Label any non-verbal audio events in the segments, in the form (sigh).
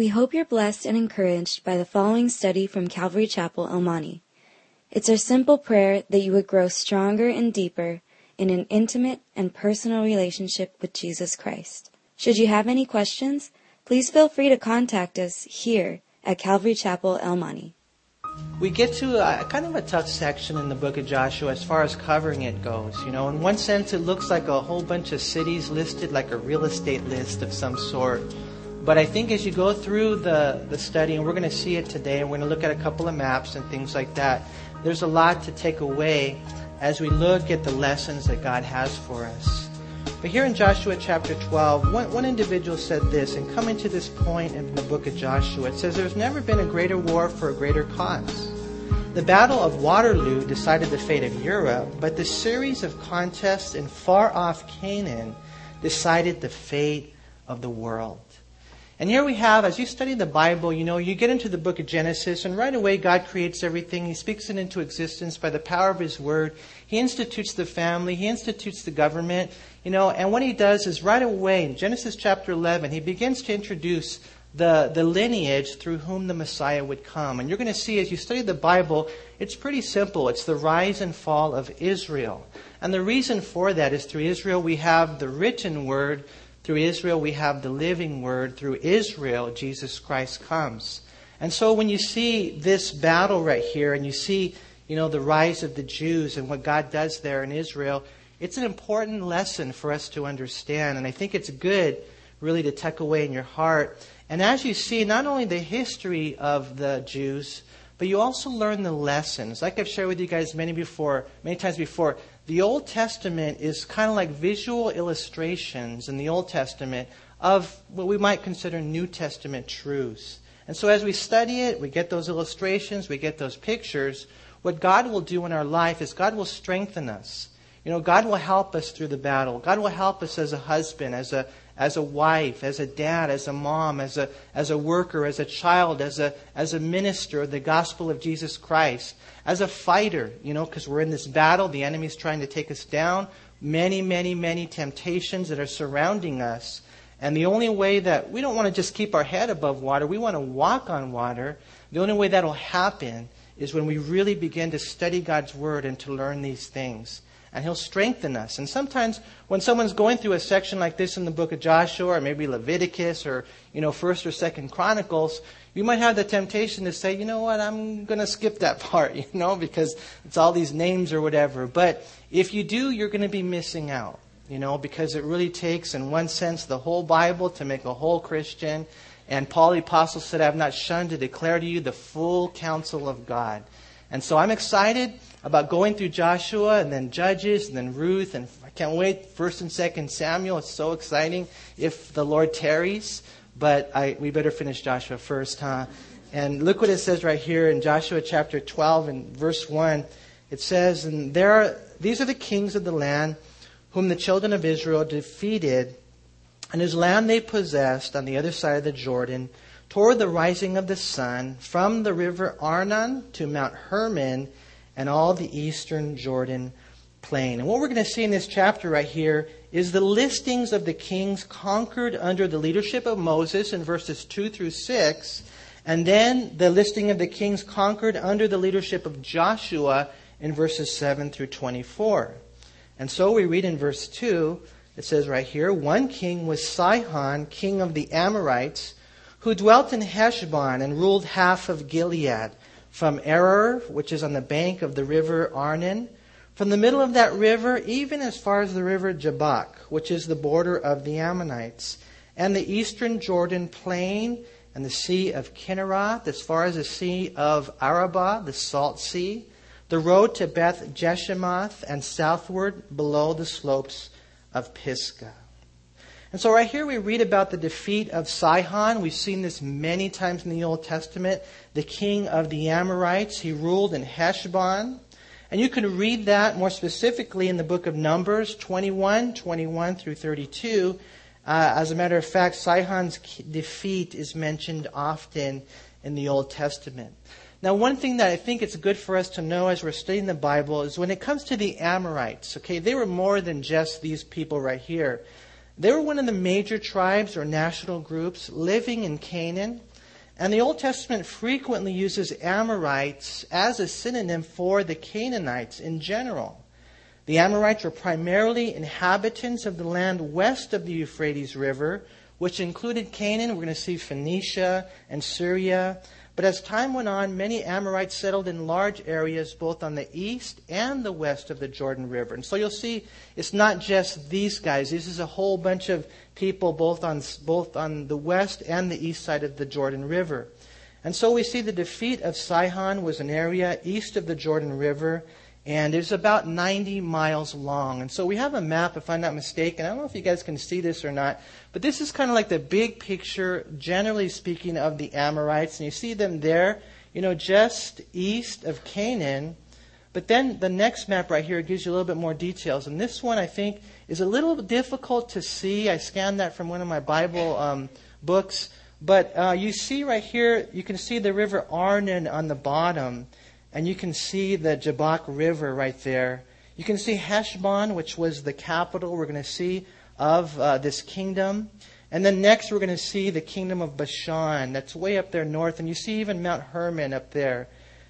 We hope you're blessed and encouraged by the following study from Calvary Chapel, El Monte. It's our simple prayer that you would grow stronger and deeper in an intimate and personal relationship with Jesus Christ. Should you have any questions, please feel free to contact us here at Calvary Chapel, El Monte. We get to a, kind of a tough section in the book of Joshua as far as covering it goes. You know, in one sense, it looks like a whole bunch of cities listed, like a real estate list of some sort. But I think as you go through the, the study, and we're going to see it today, and we're going to look at a couple of maps and things like that, there's a lot to take away as we look at the lessons that God has for us. But here in Joshua chapter 12, one, one individual said this, and coming to this point in the book of Joshua, it says, There's never been a greater war for a greater cause. The Battle of Waterloo decided the fate of Europe, but the series of contests in far off Canaan decided the fate of the world. And here we have, as you study the Bible, you know, you get into the book of Genesis, and right away God creates everything. He speaks it into existence by the power of His Word. He institutes the family. He institutes the government. You know, and what He does is right away, in Genesis chapter 11, He begins to introduce the, the lineage through whom the Messiah would come. And you're going to see as you study the Bible, it's pretty simple. It's the rise and fall of Israel. And the reason for that is through Israel we have the written word through Israel, we have the living word. Through Israel, Jesus Christ comes. And so when you see this battle right here and you see, you know, the rise of the Jews and what God does there in Israel, it's an important lesson for us to understand. And I think it's good, really, to tuck away in your heart. And as you see, not only the history of the Jews, but you also learn the lessons. Like I've shared with you guys many before, many times before, the Old Testament is kind of like visual illustrations in the Old Testament of what we might consider New Testament truths. And so as we study it, we get those illustrations, we get those pictures. What God will do in our life is God will strengthen us. You know, God will help us through the battle. God will help us as a husband, as a, as a wife, as a dad, as a mom, as a, as a worker, as a child, as a, as a minister of the gospel of Jesus Christ as a fighter, you know, because we're in this battle, the enemy's trying to take us down, many, many, many temptations that are surrounding us. And the only way that we don't want to just keep our head above water, we want to walk on water. The only way that'll happen is when we really begin to study God's Word and to learn these things. And He'll strengthen us. And sometimes when someone's going through a section like this in the book of Joshua, or maybe Leviticus, or, you know, 1st or 2nd Chronicles, you might have the temptation to say, you know what, I'm going to skip that (laughs) part, you know, because it's all these names or whatever. But if you do, you're going to be missing out, you know, because it really takes, in one sense, the whole Bible to make a whole Christian. And Paul the Apostle said, I have not shunned to declare to you the full counsel of God. And so I'm excited about going through Joshua and then Judges and then Ruth and I can't wait. First and Second Samuel. It's so exciting if the Lord tarries. But I, we better finish Joshua first, huh? And look what it says right here in Joshua chapter 12 and verse 1. It says, And there are, these are the kings of the land whom the children of Israel defeated, and whose land they possessed on the other side of the Jordan, toward the rising of the sun, from the river Arnon to Mount Hermon, and all the eastern Jordan plain. And what we're going to see in this chapter right here is the listings of the kings conquered under the leadership of Moses in verses 2 through 6, and then the listing of the kings conquered under the leadership of Joshua in verses 7 through 24. And so we read in verse 2, it says right here, one king was Sihon, king of the Amorites, who dwelt in Heshbon and ruled half of Gilead, from Aroer, which is on the bank of the river Arnon, from the middle of that river, even as far as the river Jabbok, which is the border of the Ammonites, and the eastern Jordan plain, and the sea of Chinneroth, as far as the sea of Arabah, the salt sea, the road to Beth Jeshimoth, and southward below the slopes of Pisgah. And so, right here, we read about the defeat of Sihon. We've seen this many times in the Old Testament. The king of the Amorites, he ruled in Heshbon. And you can read that more specifically in the book of Numbers 21, 21 through 32. Uh, as a matter of fact, Sihon's defeat is mentioned often in the Old Testament. Now, one thing that I think it's good for us to know as we're studying the Bible is when it comes to the Amorites, okay, they were more than just these people right here. They were one of the major tribes or national groups living in Canaan. And the Old Testament frequently uses Amorites as a synonym for the Canaanites in general. The Amorites were primarily inhabitants of the land west of the Euphrates River, which included Canaan. We're going to see Phoenicia and Syria. But as time went on, many Amorites settled in large areas both on the east and the west of the Jordan River. And so you'll see it's not just these guys. This is a whole bunch of people both on, both on the west and the east side of the Jordan River. And so we see the defeat of Sihon was an area east of the Jordan River, and it's about 90 miles long. And so we have a map, if I'm not mistaken. I don't know if you guys can see this or not, but this is kind of like the big picture, generally speaking, of the Amorites. And you see them there, you know, just east of Canaan. But then the next map right here gives you a little bit more details. And this one, I think, is a little difficult to see. I scanned that from one of my Bible um, books. But uh, you see right here, you can see the river Arnon on the bottom. And you can see the Jabbok River right there. You can see Heshbon, which was the capital we're going to see of uh, this kingdom. And then next we're going to see the kingdom of Bashan. That's way up there north. And you see even Mount Hermon up there.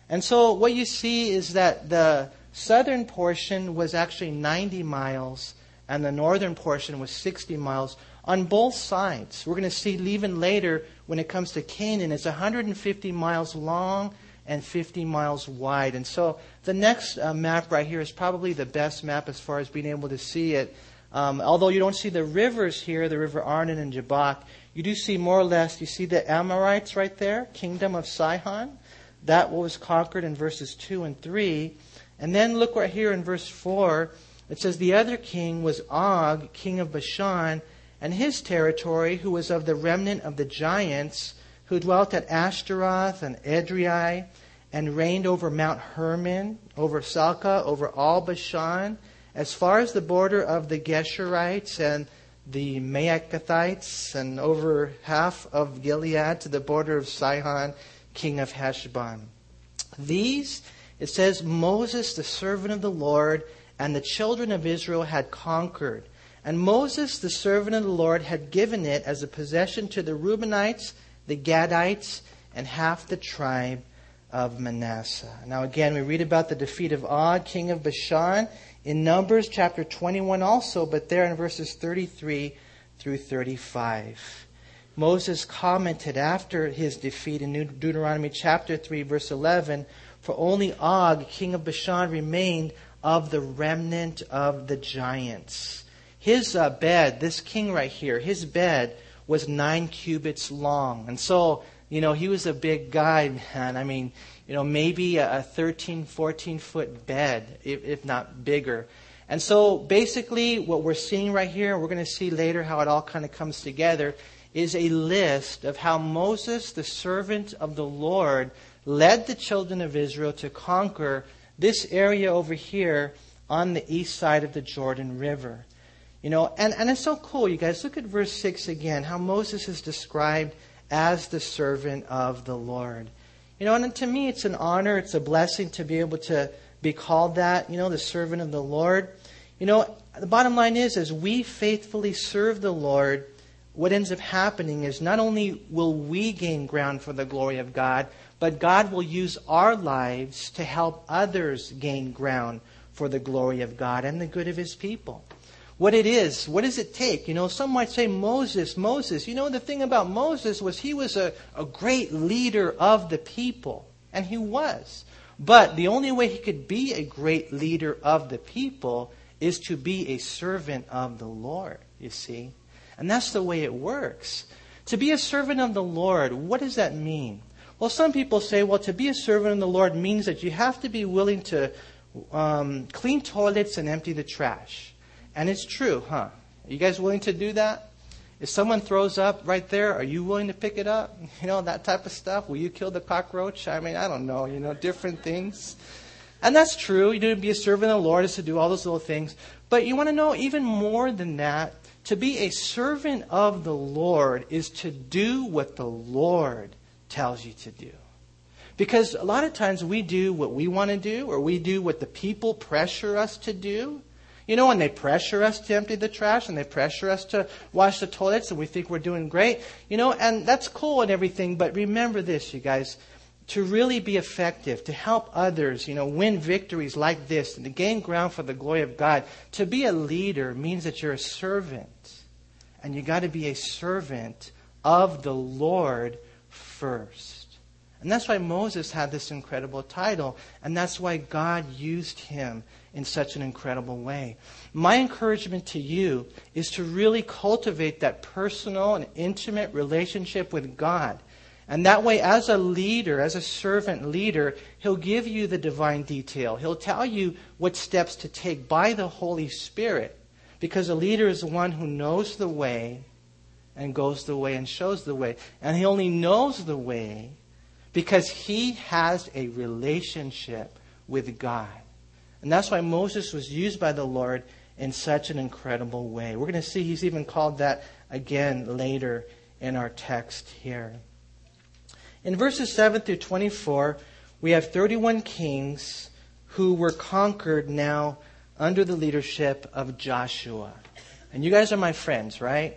And so what you see is that the southern portion was actually 90 miles and the northern portion was 60 miles on both sides. We're going to see even later when it comes to Canaan, it's 150 miles long and 50 miles wide. And so the next uh, map right here is probably the best map as far as being able to see it. Um, although you don't see the rivers here, the river Arnon and Jabbok, you do see more or less, you see the Amorites right there, kingdom of Sihon. That was conquered in verses 2 and 3. And then look right here in verse 4. It says, The other king was Og, king of Bashan, and his territory, who was of the remnant of the giants, who dwelt at Ashtaroth and Edrei, and reigned over Mount Hermon, over Salcah, over all Bashan, as far as the border of the Geshurites and the Maacathites, and over half of Gilead to the border of Sihon, king of Heshbon. These, it says, Moses, the servant of the Lord, and the children of Israel had conquered. And Moses, the servant of the Lord, had given it as a possession to the Reubenites, the Gadites, and half the tribe of Manasseh. Now, again, we read about the defeat of Og, king of Bashan, in Numbers chapter 21 also, but there in verses 33 through 35. Moses commented after his defeat in Deuteronomy chapter 3, verse 11 For only Og, king of Bashan, remained of the remnant of the giants. His uh, bed, this king right here, his bed was nine cubits long. And so, you know, he was a big guy, man. I mean, you know, maybe a 13, 14 foot bed, if, if not bigger. And so basically, what we're seeing right here, and we're going to see later how it all kind of comes together, is a list of how Moses, the servant of the Lord, led the children of Israel to conquer this area over here on the east side of the Jordan River. You know, and, and it's so cool, you guys. Look at verse 6 again, how Moses is described as the servant of the Lord. You know, and to me, it's an honor, it's a blessing to be able to be called that, you know, the servant of the Lord. You know, the bottom line is, as we faithfully serve the Lord, what ends up happening is not only will we gain ground for the glory of God, but God will use our lives to help others gain ground for the glory of God and the good of His people. What it is, what does it take? You know, some might say Moses, Moses. You know, the thing about Moses was he was a, a great leader of the people, and he was. But the only way he could be a great leader of the people is to be a servant of the Lord, you see. And that's the way it works. To be a servant of the Lord, what does that mean? Well, some people say, well, to be a servant of the Lord means that you have to be willing to um, clean toilets and empty the trash. And it's true, huh? Are you guys willing to do that? If someone throws up right there, are you willing to pick it up? (laughs) You know, that type of stuff. Will you kill the cockroach? I mean, I don't know, you know, different things. And that's true. You know, to be a servant of the Lord is to do all those little things. But you want to know even more than that. To be a servant of the Lord is to do what the Lord tells you to do. Because a lot of times we do what we want to do, or we do what the people pressure us to do. You know, when they pressure us to empty the trash and they pressure us to wash the toilets and we think we're doing great, you know, and that's cool and everything, but remember this, you guys. To really be effective, to help others, you know, win victories like this, and to gain ground for the glory of God, to be a leader means that you're a servant. And you got to be a servant of the Lord first. And that's why Moses had this incredible title, and that's why God used him in such an incredible way. My encouragement to you is to really cultivate that personal and intimate relationship with God. And that way, as a leader, as a servant leader, He'll give you the divine detail. He'll tell you what steps to take by the Holy Spirit. Because a leader is the one who knows the way and goes the way and shows the way. And he only knows the way because he has a relationship with God. And that's why Moses was used by the Lord in such an incredible way. We're going to see he's even called that again later in our text here. In verses 7 through 24, we have 31 kings who were conquered now under the leadership of Joshua. And you guys are my friends, right?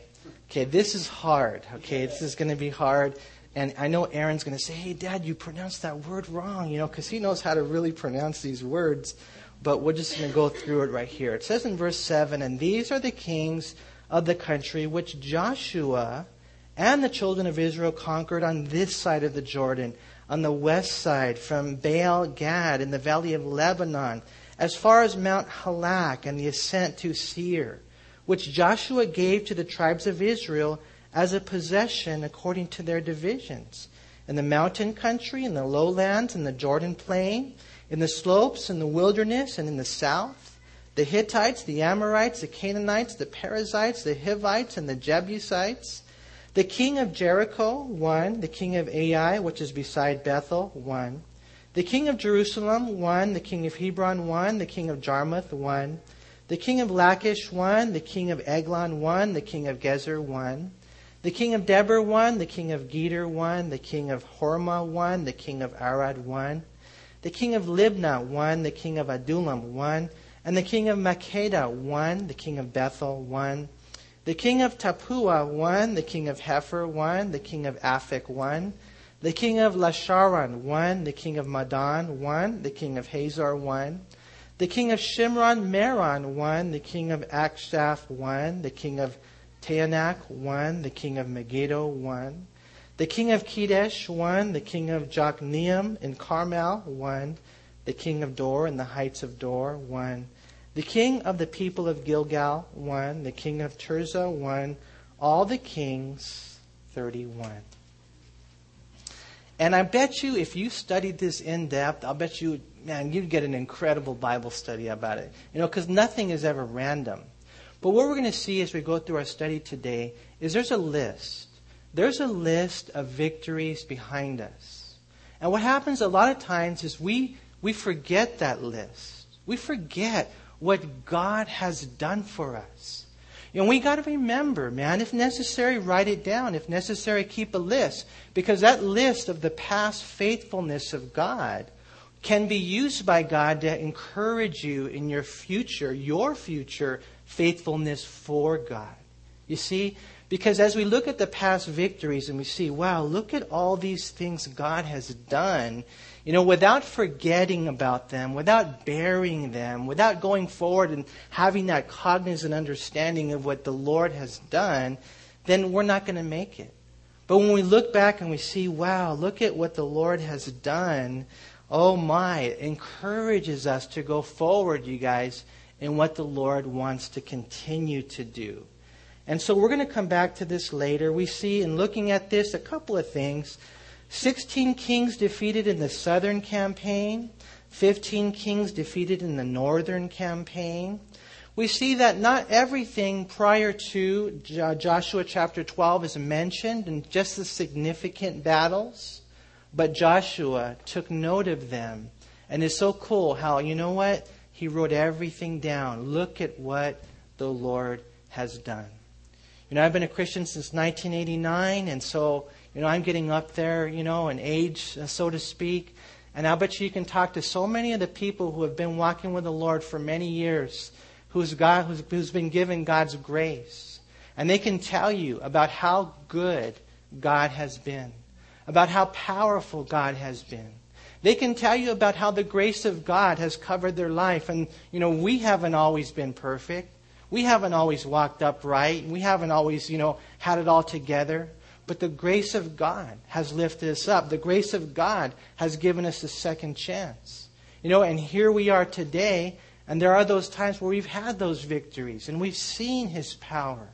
Okay, this is hard. Okay, this is going to be hard. And I know Aaron's going to say, hey, Dad, you pronounced that word wrong, you know, because he knows how to really pronounce these words but we're just going to go through it right here. It says in verse 7 And these are the kings of the country which Joshua and the children of Israel conquered on this side of the Jordan, on the west side, from Baal Gad in the valley of Lebanon, as far as Mount Halak and the ascent to Seir, which Joshua gave to the tribes of Israel as a possession according to their divisions. In the mountain country, in the lowlands, in the Jordan plain, in the slopes, in the wilderness, and in the south, the Hittites, the Amorites, the Canaanites, the Perizzites, the Hivites, and the Jebusites, the king of Jericho, one, the king of Ai, which is beside Bethel, one, the king of Jerusalem, one, the king of Hebron, one, the king of Jarmuth, one, the king of Lachish, one, the king of Eglon, one, the king of Gezer, one, the king of Debir, one, the king of Geder, one, the king of Hormah, one, the king of Arad, one, the king of Libnah, one. The king of Adullam, one. And the king of Makkedah, one. The king of Bethel, one. The king of Tappuah, one. The king of Hepher, one. The king of Aphek, one. The king of Lasharon, one. The king of Madon, one. The king of Hazor, one. The king of Shimron Meron, one. The king of Achshaph, one. The king of Taanach, one. The king of Megiddo, one. The king of Kedesh, one. The king of Jokneam in Carmel, one. The king of Dor in the heights of Dor, one. The king of the people of Gilgal, one. The king of Tirzah, one. All the kings, 31. And I bet you, if you studied this in depth, I'll bet you, man, you'd get an incredible Bible study about it. You know, because nothing is ever random. But what we're going to see as we go through our study today is there's a list there's a list of victories behind us. And what happens a lot of times is we, we forget that list. We forget what God has done for us. Know, we got to remember, man, if necessary, write it down. If necessary, keep a list. Because that list of the past faithfulness of God can be used by God to encourage you in your future, your future faithfulness for God. You see, because as we look at the past victories and we see, wow, look at all these things God has done, you know, without forgetting about them, without burying them, without going forward and having that cognizant understanding of what the Lord has done, then we're not going to make it. But when we look back and we see, wow, look at what the Lord has done, oh my, it encourages us to go forward, you guys, in what the Lord wants to continue to do. And so we're going to come back to this later. We see in looking at this a couple of things 16 kings defeated in the southern campaign, 15 kings defeated in the northern campaign. We see that not everything prior to uh, Joshua chapter 12 is mentioned in just the significant battles, but Joshua took note of them. And it's so cool how, you know what? He wrote everything down. Look at what the Lord has done. You know, I've been a Christian since 1989, and so, you know, I'm getting up there, you know, in age, uh, so to speak. And I bet you you can talk to so many of the people who have been walking with the Lord for many years who's, God, who's, who's been given God's grace. And they can tell you about how good God has been, about how powerful God has been. They can tell you about how the grace of God has covered their life. And, you know, we haven't always been perfect. We haven't always walked upright. We haven't always, you know, had it all together. But the grace of God has lifted us up. The grace of God has given us a second chance. You know, and here we are today, and there are those times where we've had those victories and we've seen His power.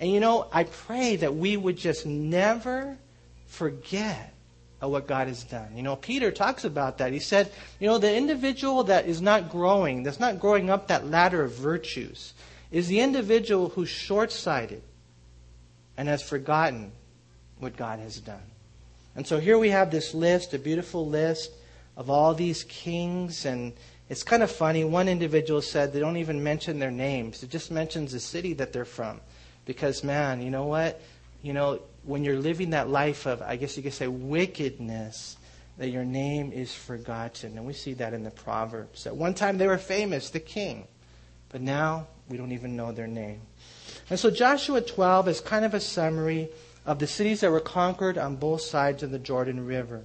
And you know, I pray that we would just never forget what God has done. You know, Peter talks about that. He said, you know, the individual that is not growing, that's not growing up that ladder of virtues, is the individual who's short sighted and has forgotten what God has done. And so here we have this list, a beautiful list of all these kings. And it's kind of funny. One individual said they don't even mention their names, it just mentions the city that they're from. Because, man, you know what? You know, when you're living that life of, I guess you could say, wickedness, that your name is forgotten. And we see that in the Proverbs. At one time they were famous, the king. But now we don't even know their name. And so Joshua 12 is kind of a summary of the cities that were conquered on both sides of the Jordan River.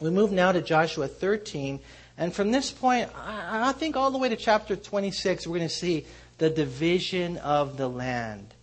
We move now to Joshua 13, and from this point, I think all the way to chapter 26, we're going to see the division of the land.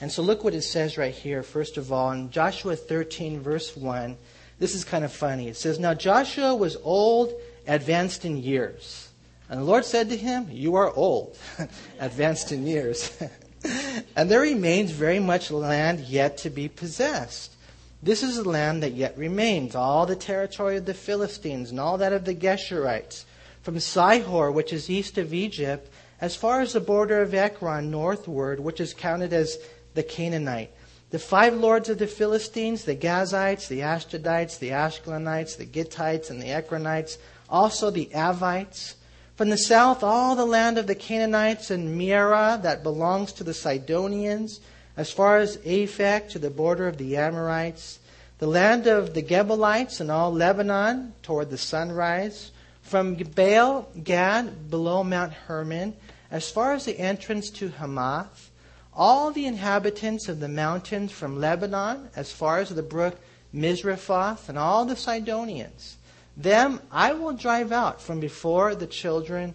And so look what it says right here, first of all, in Joshua 13, verse 1. This is kind of funny. It says, Now Joshua was old, advanced in years. And the Lord said to him, You are old, (laughs) advanced in years. (laughs) and there remains very much land yet to be possessed. This is the land that yet remains, all the territory of the Philistines and all that of the Geshurites, from Sihor, which is east of Egypt, as far as the border of Ekron northward, which is counted as the Canaanite. The five lords of the Philistines, the Gazites, the Ashdodites, the Ashkelonites, the Gittites, and the Ekronites, also the Avites, from the south, all the land of the Canaanites and Mearah that belongs to the Sidonians, as far as Aphek to the border of the Amorites, the land of the Gebalites and all Lebanon toward the sunrise, from Baal Gad below Mount Hermon, as far as the entrance to Hamath, all the inhabitants of the mountains from Lebanon, as far as the brook Misrephoth, and all the Sidonians them I will drive out from before the children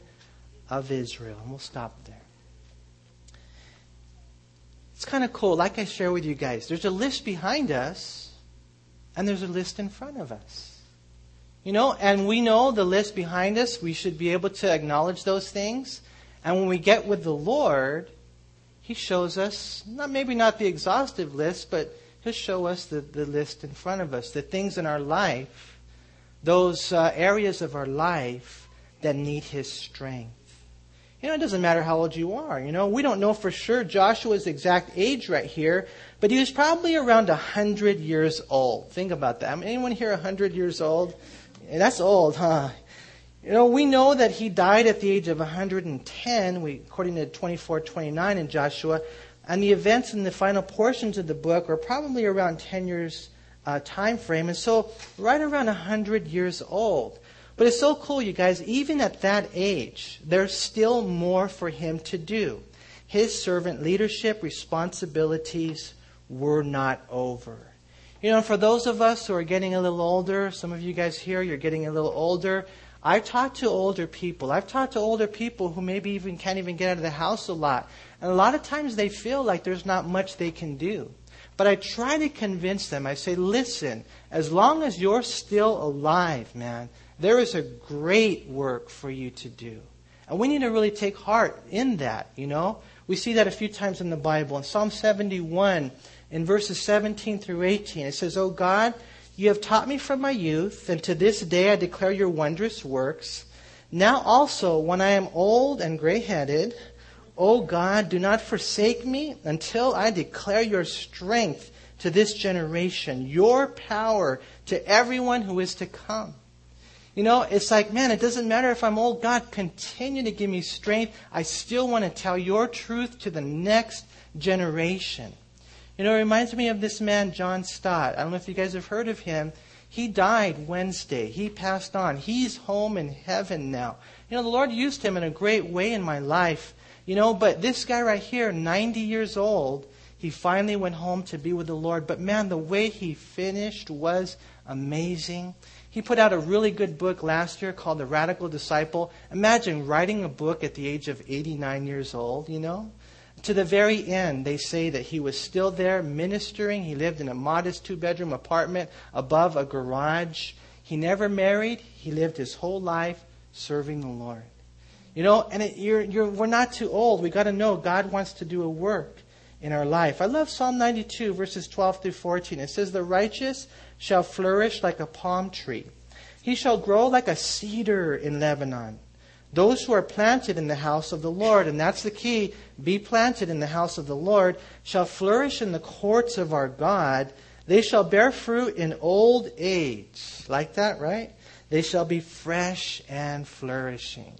of Israel. And we'll stop there. It's kind of cool. Like I share with you guys, there's a list behind us, and there's a list in front of us. You know, and we know the list behind us, we should be able to acknowledge those things. And when we get with the Lord, He shows us, not maybe not the exhaustive list, but He'll show us the, the list in front of us, the things in our life those uh, areas of our life that need His strength. You know, it doesn't matter how old you are. You know, we don't know for sure Joshua's exact age right here, but he was probably around 100 years old. Think about that. I mean, anyone here 100 years old? That's old, huh? You know, we know that he died at the age of 110, we, according to 24:29 in Joshua, and the events in the final portions of the book are probably around 10 years uh, time frame, and so right around 100 years old. But it's so cool, you guys, even at that age, there's still more for him to do. His servant leadership responsibilities were not over. You know, for those of us who are getting a little older, some of you guys here, you're getting a little older. I've talked to older people. I've talked to older people who maybe even can't even get out of the house a lot. And a lot of times they feel like there's not much they can do. But I try to convince them. I say, listen, as long as you're still alive, man, there is a great work for you to do. And we need to really take heart in that, you know? We see that a few times in the Bible. In Psalm 71, in verses 17 through 18, it says, O God, you have taught me from my youth, and to this day I declare your wondrous works. Now also, when I am old and gray headed, O God, do not forsake me until I declare your strength to this generation, your power to everyone who is to come. You know, it's like, man, it doesn't matter if I'm old. God, continue to give me strength. I still want to tell your truth to the next generation. You know, it reminds me of this man, John Stott. I don't know if you guys have heard of him. He died Wednesday. He passed on. He's home in heaven now. You know, the Lord used him in a great way in my life You know, but this guy right here, 90 years old, he finally went home to be with the Lord. But man, the way he finished was amazing. He put out a really good book last year called The Radical Disciple. Imagine writing a book at the age of 89 years old, you know? To the very end, they say that he was still there ministering. He lived in a modest two bedroom apartment above a garage. He never married. He lived his whole life serving the Lord. You know, and it, you're, you're, we're not too old. We got to know God wants to do a work in our life. I love Psalm 92, verses 12 through 14. It says, The righteous shall flourish like a palm tree, he shall grow like a cedar in Lebanon. Those who are planted in the house of the Lord, and that's the key, be planted in the house of the Lord, shall flourish in the courts of our God. They shall bear fruit in old age. Like that, right? They shall be fresh and flourishing.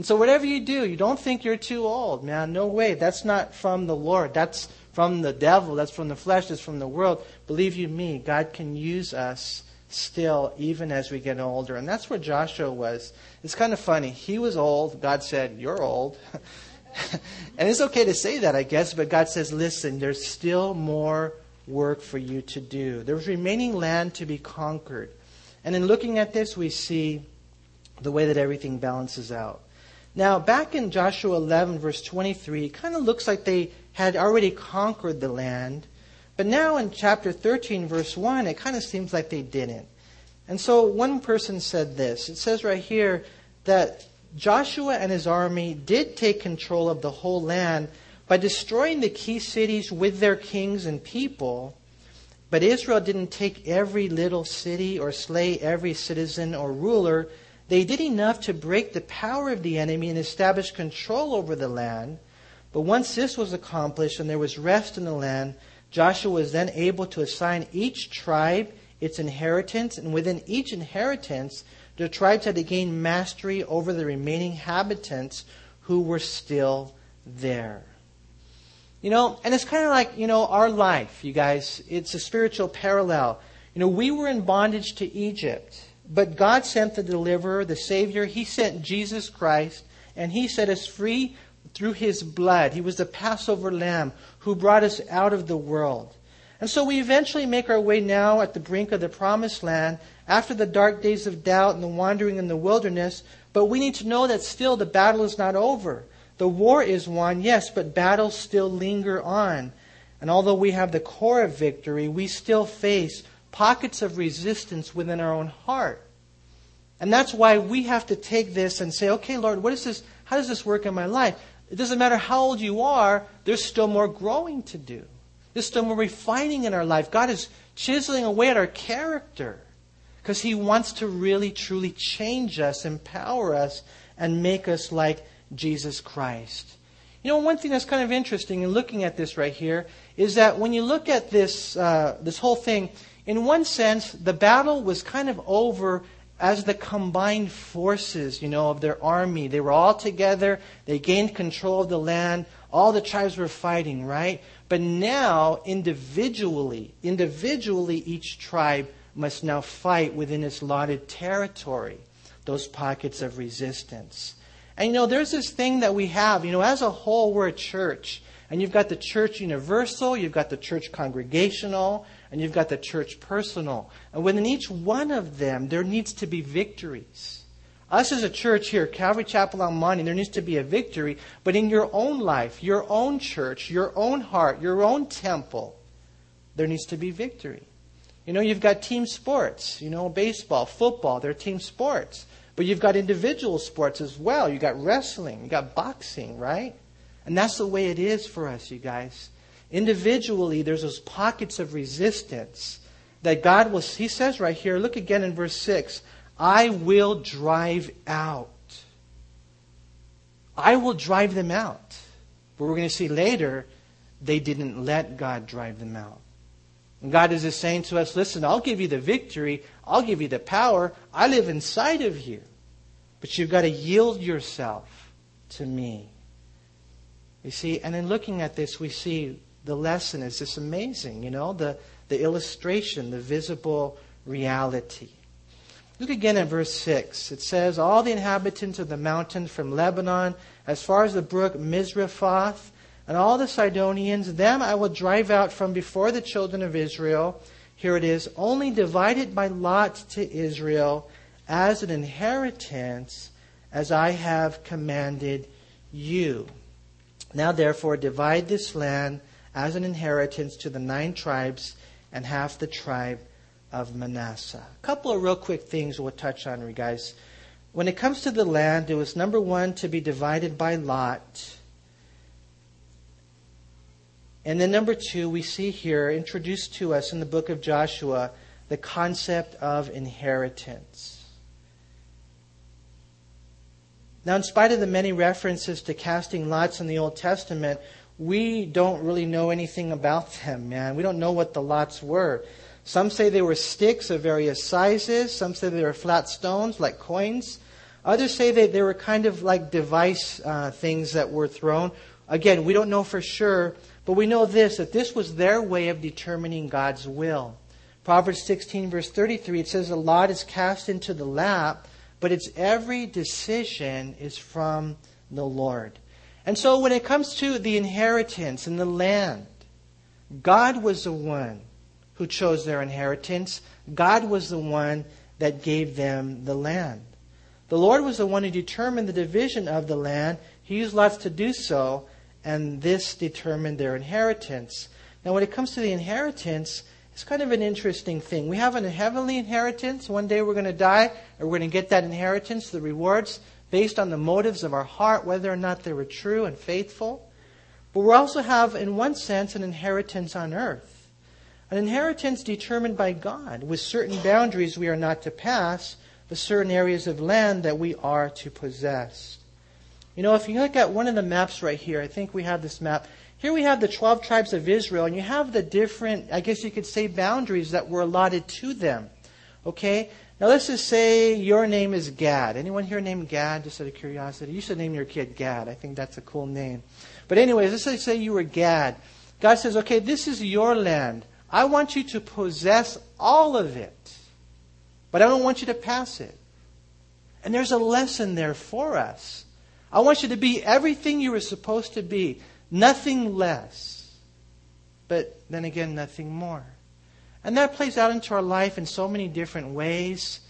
And so, whatever you do, you don't think you're too old, man. No way. That's not from the Lord. That's from the devil. That's from the flesh. That's from the world. Believe you me, God can use us still, even as we get older. And that's where Joshua was. It's kind of funny. He was old. God said, You're old. (laughs) and it's okay to say that, I guess, but God says, Listen, there's still more work for you to do. There's remaining land to be conquered. And in looking at this, we see the way that everything balances out. Now, back in Joshua 11, verse 23, it kind of looks like they had already conquered the land. But now in chapter 13, verse 1, it kind of seems like they didn't. And so one person said this. It says right here that Joshua and his army did take control of the whole land by destroying the key cities with their kings and people. But Israel didn't take every little city or slay every citizen or ruler they did enough to break the power of the enemy and establish control over the land. But once this was accomplished and there was rest in the land, Joshua was then able to assign each tribe its inheritance, and within each inheritance, the tribes had to gain mastery over the remaining inhabitants who were still there. You know, and it's kind of like, you know, our life, you guys. It's a spiritual parallel. You know, we were in bondage to Egypt. But God sent the deliverer, the Savior. He sent Jesus Christ, and He set us free through His blood. He was the Passover lamb who brought us out of the world. And so we eventually make our way now at the brink of the promised land after the dark days of doubt and the wandering in the wilderness. But we need to know that still the battle is not over. The war is won, yes, but battles still linger on. And although we have the core of victory, we still face pockets of resistance within our own heart. And that's why we have to take this and say, okay, Lord, what is this? How does this work in my life? It doesn't matter how old you are, there's still more growing to do. There's still more refining in our life. God is chiseling away at our character because He wants to really, truly change us, empower us, and make us like Jesus Christ. You know, one thing that's kind of interesting in looking at this right here is that when you look at this, uh, this whole thing, in one sense, the battle was kind of over as the combined forces, you know, of their army. They were all together. They gained control of the land. All the tribes were fighting, right? But now, individually, individually, each tribe must now fight within its allotted territory, those pockets of resistance. And you know, there's this thing that we have, you know, as a whole, we're a church. And you've got the church universal, you've got the church congregational, and you've got the church personal. And within each one of them, there needs to be victories. Us as a church here, Calvary Chapel El Monte, there needs to be a victory, but in your own life, your own church, your own heart, your own temple, there needs to be victory. You know, you've got team sports, you know, baseball, football, they're team sports. But you've got individual sports as well. You've got wrestling, you've got boxing, right? And that's the way it is for us, you guys. Individually, there's those pockets of resistance that God will, he says right here, look again in verse 6 I will drive out. I will drive them out. But we're going to see later, they didn't let God drive them out. And God is just saying to us, listen, I'll give you the victory, I'll give you the power, I live inside of you. But you've got to yield yourself to me. You see, and in looking at this, we see the lesson is just amazing, you know, the, the illustration, the visible reality. Look again at verse 6. It says, All the inhabitants of the mountains from Lebanon as far as the brook Misrephoth, and all the Sidonians, them I will drive out from before the children of Israel. Here it is, only divided by lot to Israel as an inheritance, as I have commanded you. Now therefore divide this land as an inheritance to the nine tribes and half the tribe of Manasseh. A couple of real quick things we'll touch on, you guys. When it comes to the land, it was number one to be divided by lot. And then number two, we see here introduced to us in the book of Joshua the concept of inheritance. Now, in spite of the many references to casting lots in the Old Testament, we don't really know anything about them, man. We don't know what the lots were. Some say they were sticks of various sizes. Some say they were flat stones like coins. Others say that they were kind of like device uh, things that were thrown. Again, we don't know for sure, but we know this that this was their way of determining God's will. Proverbs 16, verse 33, it says, A lot is cast into the lap, but its every decision is from the Lord. And so when it comes to the inheritance and the land, God was the one who chose their inheritance. God was the one that gave them the land. The Lord was the one who determined the division of the land. He used lots to do so, and this determined their inheritance. Now, when it comes to the inheritance, it's kind of an interesting thing. We have a heavenly inheritance. One day we're going to die, and we're going to get that inheritance, the rewards, based on the motives of our heart, whether or not they were true and faithful. But we also have, in one sense, an inheritance on earth. An inheritance determined by God with certain boundaries we are not to pass, but certain areas of land that we are to possess. You know, if you look at one of the maps right here, I think we have this map. Here we have the 12 tribes of Israel, and you have the different, I guess you could say, boundaries that were allotted to them. Okay? Now let's just say your name is Gad. Anyone here named Gad, just out of curiosity? You should name your kid Gad. I think that's a cool name. But anyways, let's say you were Gad. God says, okay, this is your land. I want you to possess all of it, but I don't want you to pass it. And there's a lesson there for us. I want you to be everything you were supposed to be, nothing less, but then again, nothing more. And that plays out into our life in so many different ways.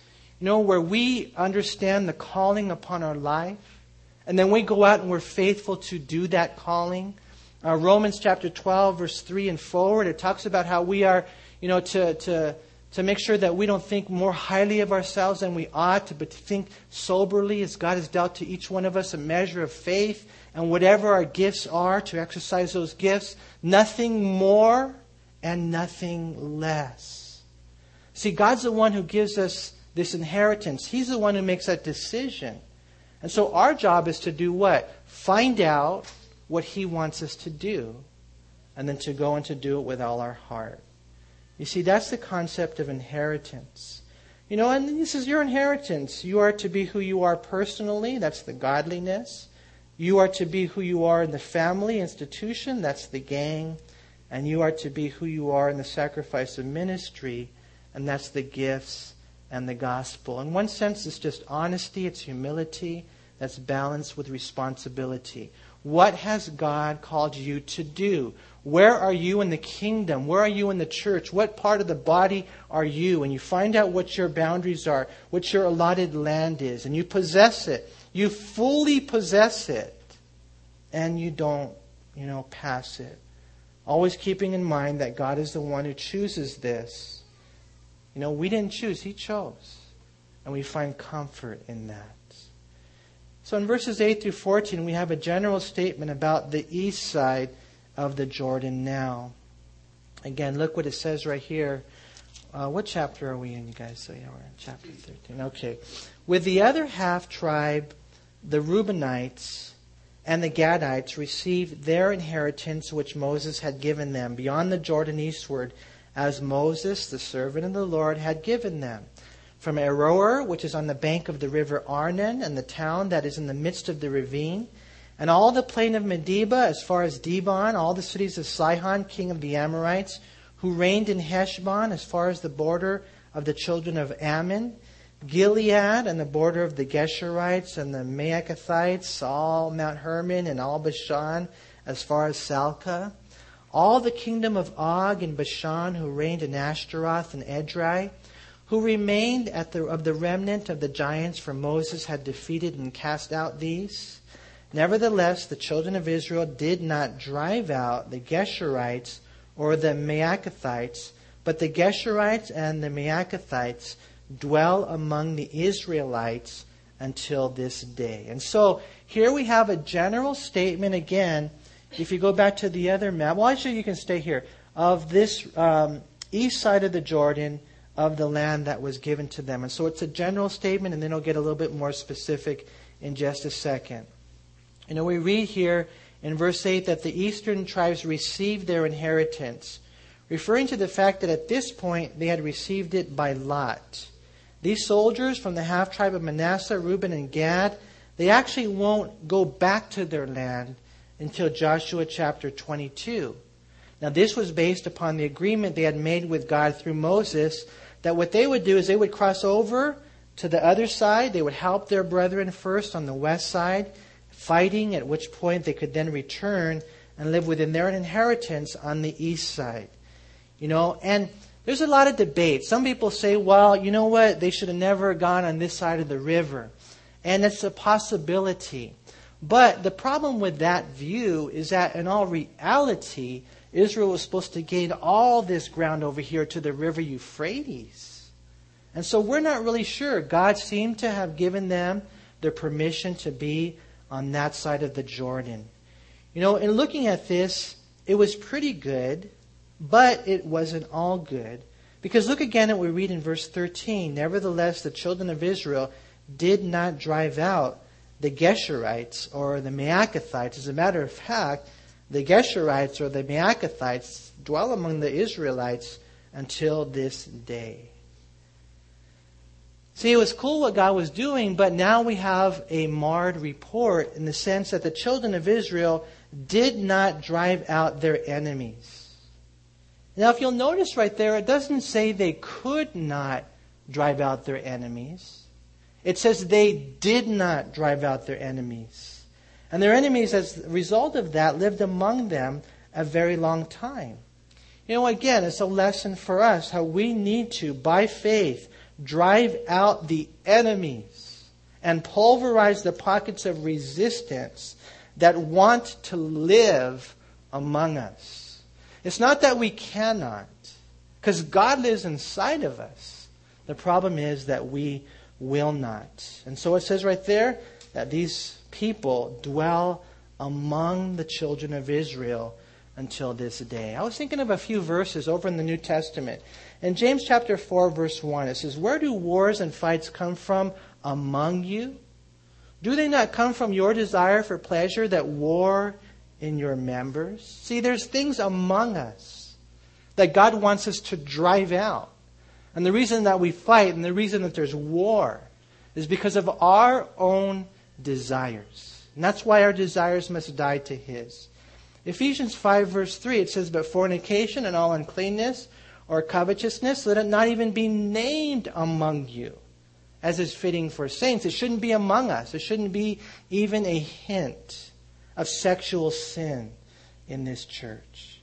You know, where we understand the calling upon our life, and then we go out and we're faithful to do that calling. Uh, Romans chapter 12, verse 3 and forward, it talks about how we are, you know, to, to, to make sure that we don't think more highly of ourselves than we ought, to, but to think soberly as God has dealt to each one of us a measure of faith, and whatever our gifts are, to exercise those gifts, nothing more and nothing less. See, God's the one who gives us this inheritance. He's the one who makes that decision. And so our job is to do what? Find out what He wants us to do, and then to go and to do it with all our heart. You see, that's the concept of inheritance. You know, and this is your inheritance. You are to be who you are personally, that's the godliness. You are to be who you are in the family institution, that's the gang. And you are to be who you are in the sacrifice of ministry, and that's the gifts and the gospel. In one sense, it's just honesty, it's humility that's balanced with responsibility. What has God called you to do? Where are you in the kingdom? Where are you in the church? What part of the body are you? And you find out what your boundaries are, what your allotted land is, and you possess it. You fully possess it, and you don't, you know, pass it. Always keeping in mind that God is the one who chooses this. You know, we didn't choose, He chose. And we find comfort in that. So in verses 8 through 14, we have a general statement about the east side of the Jordan now. Again, look what it says right here. Uh, what chapter are we in, you guys? So, yeah, we're in chapter 13. Okay. With the other half tribe, the Reubenites and the Gadites received their inheritance which Moses had given them beyond the Jordan eastward, as Moses, the servant of the Lord, had given them from Aroer, which is on the bank of the river Arnon, and the town that is in the midst of the ravine, and all the plain of Medeba as far as Dibon, all the cities of Sihon, king of the Amorites, who reigned in Heshbon as far as the border of the children of Ammon. Gilead and the border of the Geshurites and the Maacathites, all Mount Hermon and all Bashan as far as Salcah. All the kingdom of Og and Bashan who reigned in Ashtaroth and Edrei, who remained the, of the remnant of the giants, for Moses had defeated and cast out these. Nevertheless, the children of Israel did not drive out the Geshurites or the Maacathites, but the Geshurites and the Maacathites dwell among the Israelites until this day. And so here we have a general statement again. If you go back to the other map, well, actually, you can stay here, of this um, east side of the Jordan of the land that was given to them. And so it's a general statement, and then I'll get a little bit more specific in just a second. You know, we read here in verse 8 that the eastern tribes received their inheritance, referring to the fact that at this point they had received it by lot. These soldiers from the half tribe of Manasseh, Reuben, and Gad, they actually won't go back to their land until Joshua chapter 22. Now, this was based upon the agreement they had made with God through Moses that what they would do is they would cross over to the other side. They would help their brethren first on the west side, fighting, at which point they could then return and live within their inheritance on the east side. You know, and there's a lot of debate. Some people say, well, you know what? They should have never gone on this side of the river. And it's a possibility. But the problem with that view is that in all reality, Israel was supposed to gain all this ground over here to the river Euphrates. And so we're not really sure. God seemed to have given them the permission to be on that side of the Jordan. You know, in looking at this, it was pretty good but it wasn't all good. Because look again at what we read in verse 13. Nevertheless, the children of Israel did not drive out the Geshurites or the Maachathites. As a matter of fact, the Geshurites or the Maachathites dwell among the Israelites until this day. See, it was cool what God was doing, but now we have a marred report in the sense that the children of Israel did not drive out their enemies. Now, if you'll notice right there, it doesn't say they could not drive out their enemies. It says they did not drive out their enemies. And their enemies, as a result of that, lived among them a very long time. You know, again, it's a lesson for us how we need to, by faith, drive out the enemies and pulverize the pockets of resistance that want to live among us. It's not that we cannot, because God lives inside of us. The problem is that we will not. And so it says right there that these people dwell among the children of Israel until this day. I was thinking of a few verses over in the New Testament. In James chapter 4, verse 1, it says, Where do wars and fights come from among you? Do they not come from your desire for pleasure that war in your members. See, there's things among us that God wants us to drive out. And the reason that we fight and the reason that there's war is because of our own desires. And that's why our desires must die to His. Ephesians 5, verse 3, it says, But fornication and all uncleanness or covetousness, let it not even be named among you, as is fitting for saints. It shouldn't be among us. It shouldn't be even a hint of sexual sin in this church.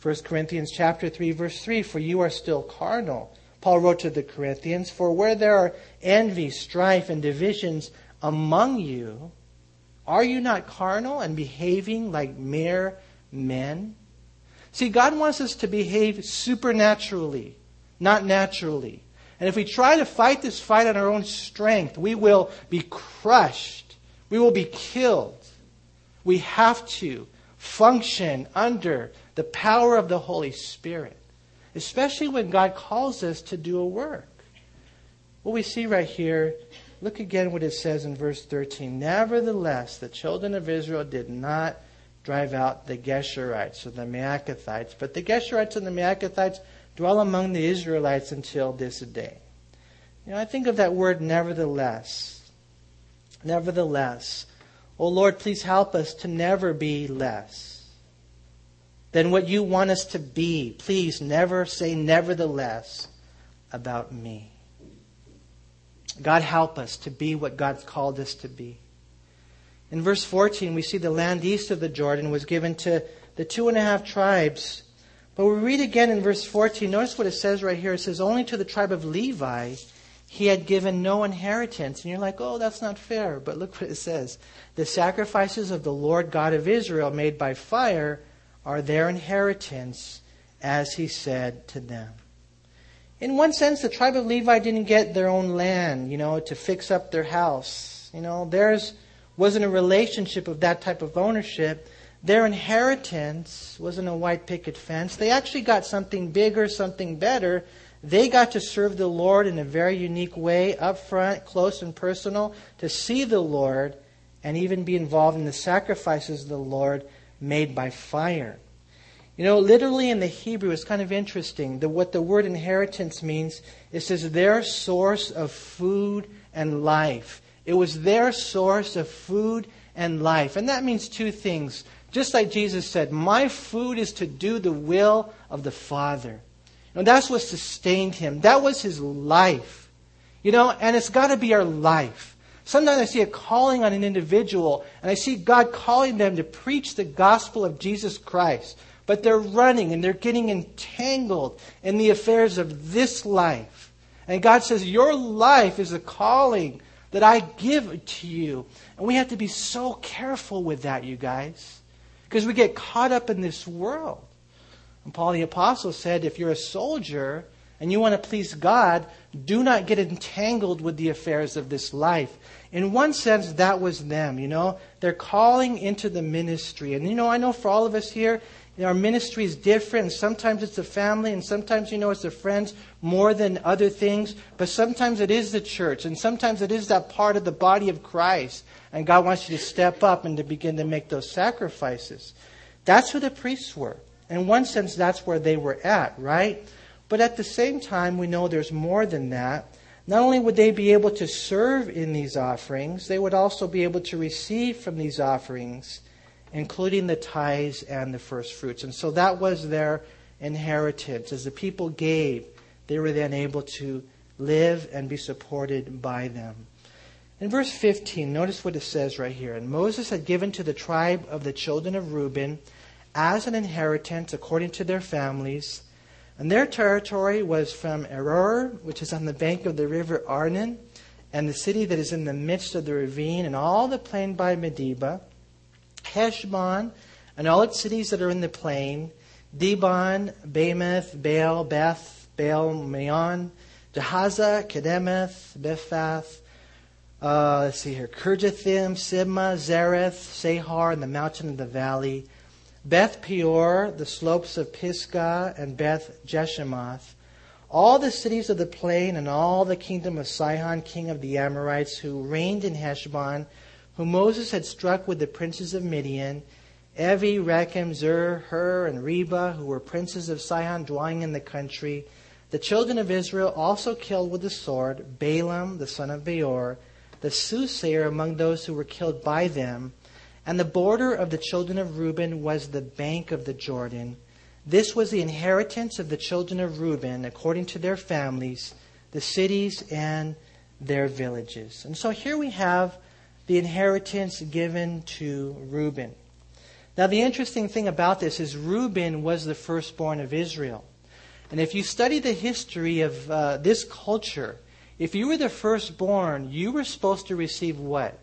1 Corinthians chapter 3 verse 3 for you are still carnal. Paul wrote to the Corinthians, for where there are envy, strife and divisions among you, are you not carnal and behaving like mere men? See, God wants us to behave supernaturally, not naturally. And if we try to fight this fight on our own strength, we will be crushed. We will be killed. We have to function under the power of the Holy Spirit, especially when God calls us to do a work. What we see right here, look again what it says in verse 13. Nevertheless, the children of Israel did not drive out the Geshurites or the Maachathites, but the Geshurites and the Maachathites dwell among the Israelites until this day. You know, I think of that word nevertheless. Nevertheless. Oh Lord, please help us to never be less than what you want us to be. Please never say nevertheless about me. God help us to be what God's called us to be. In verse 14, we see the land east of the Jordan was given to the two and a half tribes. But we read again in verse 14, notice what it says right here. It says, Only to the tribe of Levi he had given no inheritance. And you're like, oh, that's not fair. But look what it says. The sacrifices of the Lord God of Israel made by fire are their inheritance, as he said to them. In one sense, the tribe of Levi didn't get their own land, you know, to fix up their house. You know, theirs wasn't a relationship of that type of ownership. Their inheritance wasn't a white picket fence. They actually got something bigger, something better. They got to serve the Lord in a very unique way, up front, close and personal, to see the Lord and even be involved in the sacrifices of the Lord made by fire. You know, literally in the Hebrew, it's kind of interesting. The, what the word inheritance means, it says their source of food and life. It was their source of food and life. And that means two things. Just like Jesus said, My food is to do the will of the Father. And that's what sustained him. That was his life. You know, and it's got to be our life. Sometimes I see a calling on an individual, and I see God calling them to preach the gospel of Jesus Christ. But they're running and they're getting entangled in the affairs of this life. And God says, Your life is a calling that I give to you. And we have to be so careful with that, you guys, because we get caught up in this world. And Paul the Apostle said, if you're a soldier and you want to please God, do not get entangled with the affairs of this life. In one sense, that was them, you know. They're calling into the ministry. And, you know, I know for all of us here, our ministry is different. Sometimes it's a family, and sometimes, you know, it's the friends more than other things. But sometimes it is the church, and sometimes it is that part of the body of Christ. And God wants you to step up and to begin to make those sacrifices. That's who the priests were. In one sense, that's where they were at, right? But at the same time, we know there's more than that. Not only would they be able to serve in these offerings, they would also be able to receive from these offerings, including the tithes and the first fruits. And so that was their inheritance. As the people gave, they were then able to live and be supported by them. In verse 15, notice what it says right here. And Moses had given to the tribe of the children of Reuben as an inheritance according to their families. And their territory was from Aroer, which is on the bank of the river Arnon, and the city that is in the midst of the ravine, and all the plain by Medeba, Heshbon, and all its cities that are in the plain, Dibon, Bamoth, Baal, Beth, Baal, Maon, Jahaza, Kedemoth, Bephath, uh, let's see here, Kirjathaim, Sibmah, Zereth, Shahar, and the mountain of the valley, Beth Peor, the slopes of Pisgah, and Beth Jeshimoth, all the cities of the plain, and all the kingdom of Sihon, king of the Amorites, who reigned in Heshbon, whom Moses had struck with the princes of Midian, Evi, Rekem, Zur, Hur, and Reba, who were princes of Sihon dwelling in the country. The children of Israel also killed with the sword Balaam, the son of Beor, the soothsayer among those who were killed by them, and the border of the children of Reuben was the bank of the Jordan. This was the inheritance of the children of Reuben, according to their families, the cities and their villages. And so here we have the inheritance given to Reuben. Now, the interesting thing about this is Reuben was the firstborn of Israel. And if you study the history of uh, this culture, if you were the firstborn, you were supposed to receive what?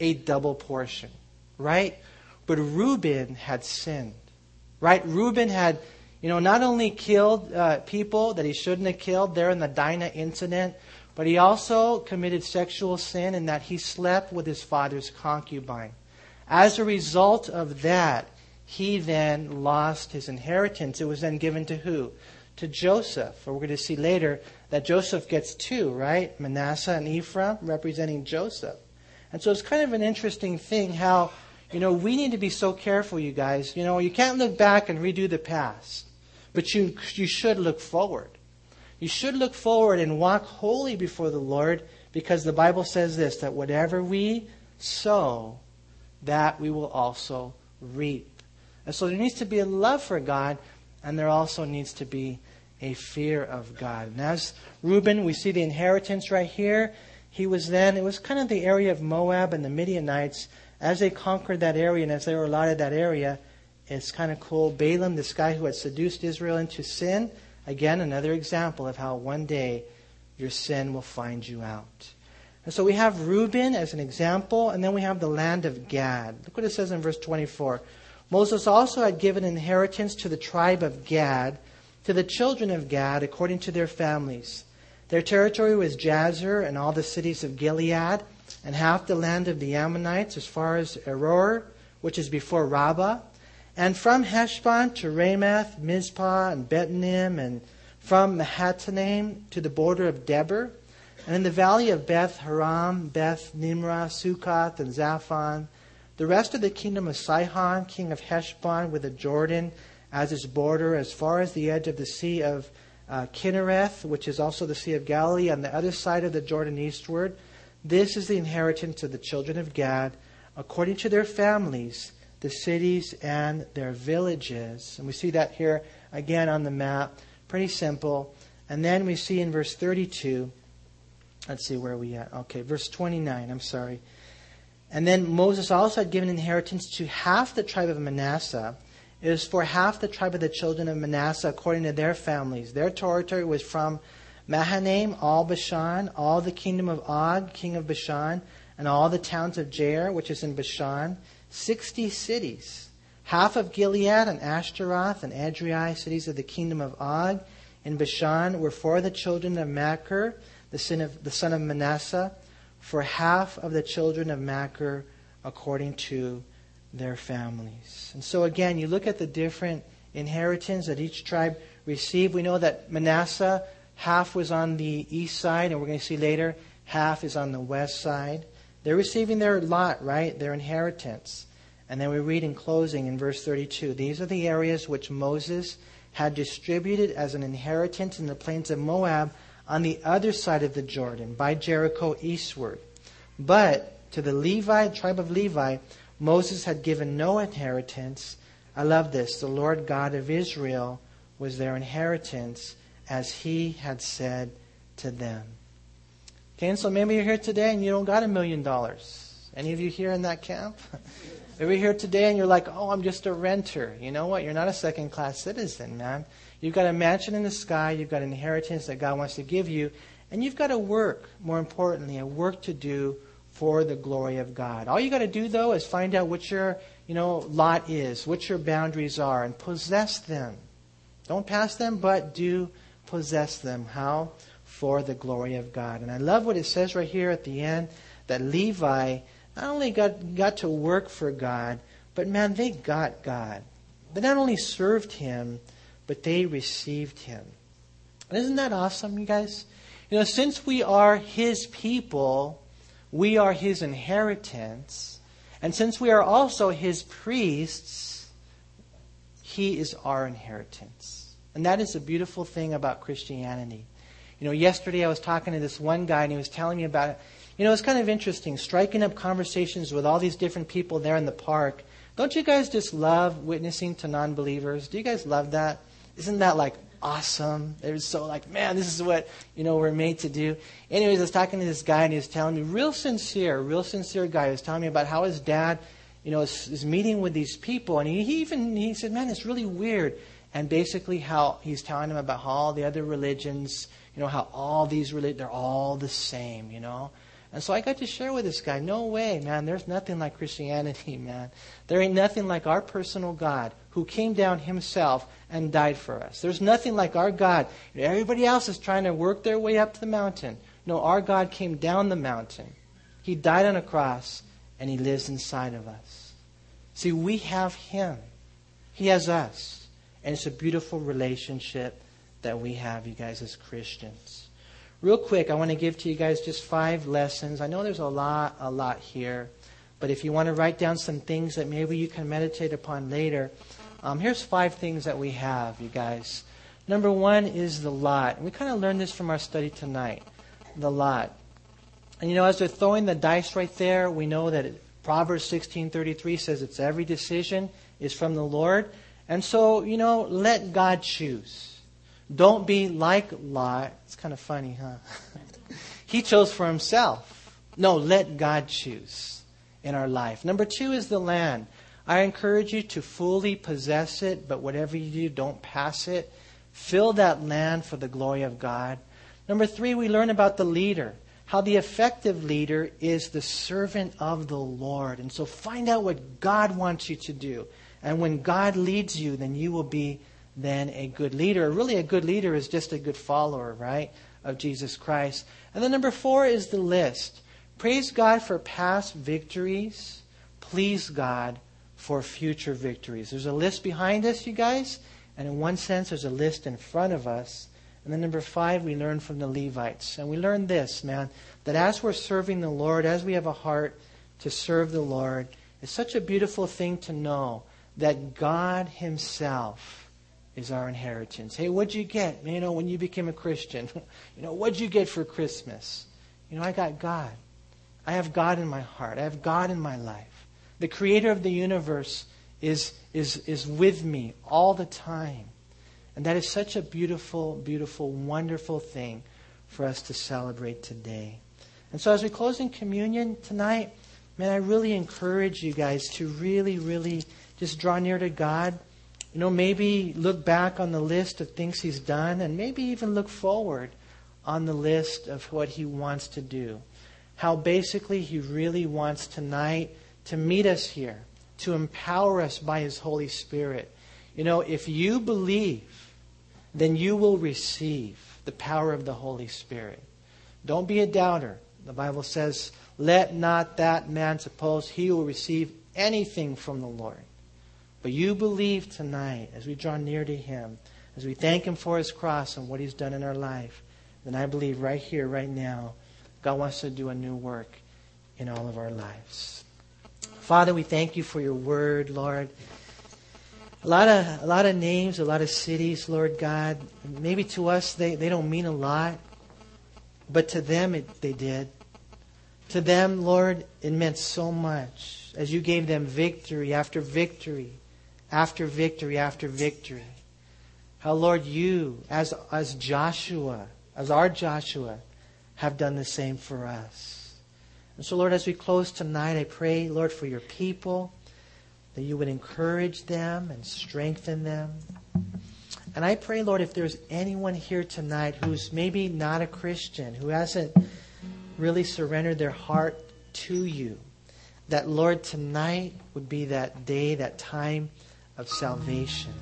A double portion right? But Reuben had sinned, right? Reuben had, you know, not only killed uh, people that he shouldn't have killed there in the Dinah incident, but he also committed sexual sin in that he slept with his father's concubine. As a result of that, he then lost his inheritance. It was then given to who? To Joseph. Or we're going to see later that Joseph gets two, right? Manasseh and Ephraim representing Joseph. And so it's kind of an interesting thing how you know, we need to be so careful, you guys. You know, you can't look back and redo the past, but you, you should look forward. You should look forward and walk holy before the Lord because the Bible says this that whatever we sow, that we will also reap. And so there needs to be a love for God, and there also needs to be a fear of God. And as Reuben, we see the inheritance right here. he was then, it was kind of the area of Moab and the Midianites. As they conquered that area and as they were allotted that area, it's kind of cool. Balaam, this guy who had seduced Israel into sin, again, another example of how one day your sin will find you out. And so we have Reuben as an example, and then we have the land of Gad. Look what it says in verse 24. Moses also had given inheritance to the tribe of Gad, to the children of Gad, according to their families. Their territory was Jazer and all the cities of Gilead, and half the land of the Ammonites as far as Aroer, which is before Rabbah, and from Heshbon to Ramath, Mizpah, and Bethnaim, and from Mahanaim to the border of Debir, and in the valley of Beth Haram, Beth Nimrah, Succoth, and Zaphon, the rest of the kingdom of Sihon, king of Heshbon, with the Jordan as its border, as far as the edge of the sea of uh, Chinnereth, which is also the Sea of Galilee, on the other side of the Jordan eastward. This is the inheritance of the children of Gad, according to their families, the cities and their villages. And we see that here again on the map. Pretty simple. And then we see in verse 32, let's see where are we at. Okay, verse 29, I'm sorry. And then Moses also had given inheritance to half the tribe of Manasseh it was for half the tribe of the children of Manasseh according to their families. Their territory was from Mahanaim, all Bashan, all the kingdom of Og, king of Bashan, and all the towns of Jair, which is in Bashan, sixty cities. Half of Gilead and Ashtaroth and Edrei, cities of the kingdom of Og, in Bashan, were for the children of Machir, the son of, the son of Manasseh, for half of the children of Machir according to their families. And so, again, you look at the different inheritance that each tribe received. We know that Manasseh, half was on the east side, and we're going to see later, half is on the west side. They're receiving their lot, right? Their inheritance. And then we read in closing in verse 32 These are the areas which Moses had distributed as an inheritance in the plains of Moab on the other side of the Jordan, by Jericho eastward. But to the Levi, tribe of Levi, Moses had given no inheritance. I love this. The Lord God of Israel was their inheritance as he had said to them. Okay, and so maybe you're here today and you don't got a million dollars. Any of you here in that camp? (laughs) maybe you're here today and you're like, oh, I'm just a renter. You know what? You're not a second class citizen, man. You've got a mansion in the sky, you've got an inheritance that God wants to give you, and you've got a work, more importantly, a work to do for the glory of God. All you got to do though is find out what your, you know, lot is, what your boundaries are and possess them. Don't pass them, but do possess them. How? For the glory of God. And I love what it says right here at the end that Levi not only got, got to work for God, but man, they got God. They not only served him, but they received him. And isn't that awesome, you guys? You know, since we are his people, we are his inheritance. And since we are also his priests, he is our inheritance. And that is a beautiful thing about Christianity. You know, yesterday I was talking to this one guy and he was telling me about it. You know, it's kind of interesting, striking up conversations with all these different people there in the park. Don't you guys just love witnessing to non believers? Do you guys love that? Isn't that like awesome. They were so like, man, this is what, you know, we're made to do. Anyways, I was talking to this guy and he was telling me, real sincere, real sincere guy. He was telling me about how his dad, you know, is, is meeting with these people. And he, he even, he said, man, it's really weird. And basically how he's telling them about how all the other religions, you know, how all these religions, they're all the same, you know. And so I got to share with this guy, no way, man, there's nothing like Christianity, (laughs) man. There ain't nothing like our personal God who came down himself and died for us. There's nothing like our God. Everybody else is trying to work their way up to the mountain. No, our God came down the mountain. He died on a cross, and He lives inside of us. See, we have Him, He has us. And it's a beautiful relationship that we have, you guys, as Christians. Real quick, I want to give to you guys just five lessons. I know there's a lot, a lot here. But if you want to write down some things that maybe you can meditate upon later, um, here's five things that we have, you guys. Number one is the lot. We kind of learned this from our study tonight. The lot. And you know, as they're throwing the dice right there, we know that it, Proverbs 16:33 says it's every decision is from the Lord. And so, you know, let God choose. Don't be like Lot. It's kind of funny, huh? (laughs) He chose for himself. No, let God choose in our life. Number two is the land. I encourage you to fully possess it, but whatever you do, don't pass it. Fill that land for the glory of God. Number three, we learn about the leader. How the effective leader is the servant of the Lord. And so find out what God wants you to do. And when God leads you, then you will be then a good leader. Really, a good leader is just a good follower, right, of Jesus Christ. And then number four is the list. Praise God for past victories. Please God for future victories. There's a list behind us, you guys. And in one sense, there's a list in front of us. And then number five, we learn from the Levites. And we learn this, man, that as we're serving the Lord, as we have a heart to serve the Lord, it's such a beautiful thing to know that God Himself is our inheritance. Hey, what'd you get? You know, when you became a Christian, (laughs) you know, what'd you get for Christmas? You know, I got God. I have God in my heart. I have God in my life. The creator of the universe is, is, is with me all the time. And that is such a beautiful, beautiful, wonderful thing for us to celebrate today. And so as we close in communion tonight, man, I really encourage you guys to really, really just draw near to God. You know, maybe look back on the list of things He's done and maybe even look forward on the list of what He wants to do. How basically He really wants tonight to meet us here, to empower us by His Holy Spirit. You know, if you believe, then you will receive the power of the Holy Spirit. Don't be a doubter. The Bible says, Let not that man suppose he will receive anything from the Lord. But you believe tonight, as we draw near to Him, as we thank Him for His cross and what He's done in our life, then I believe right here, right now, God wants to do a new work in all of our lives. Father, we thank you for your word, Lord. A lot of a lot of names, a lot of cities, Lord God. Maybe to us they, they don't mean a lot, but to them it, they did. To them, Lord, it meant so much as you gave them victory after victory after victory after victory. How, Lord, you, as, as Joshua, as our Joshua, have done the same for us. And so, Lord, as we close tonight, I pray, Lord, for your people, that you would encourage them and strengthen them. And I pray, Lord, if there's anyone here tonight who's maybe not a Christian, who hasn't really surrendered their heart to you, that, Lord, tonight would be that day, that time of salvation.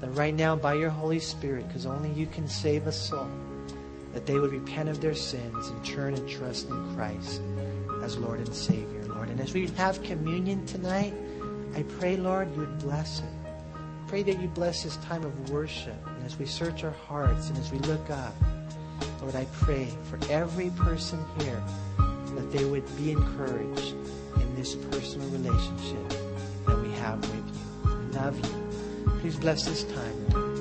That right now, by your Holy Spirit, because only you can save a soul, that they would repent of their sins and turn and trust in Christ as Lord and Savior, Lord. And as we have communion tonight, I pray, Lord, you would bless it. Pray that you bless this time of worship. And as we search our hearts and as we look up, Lord, I pray for every person here that they would be encouraged in this personal relationship that we have with you love you. Please bless this time.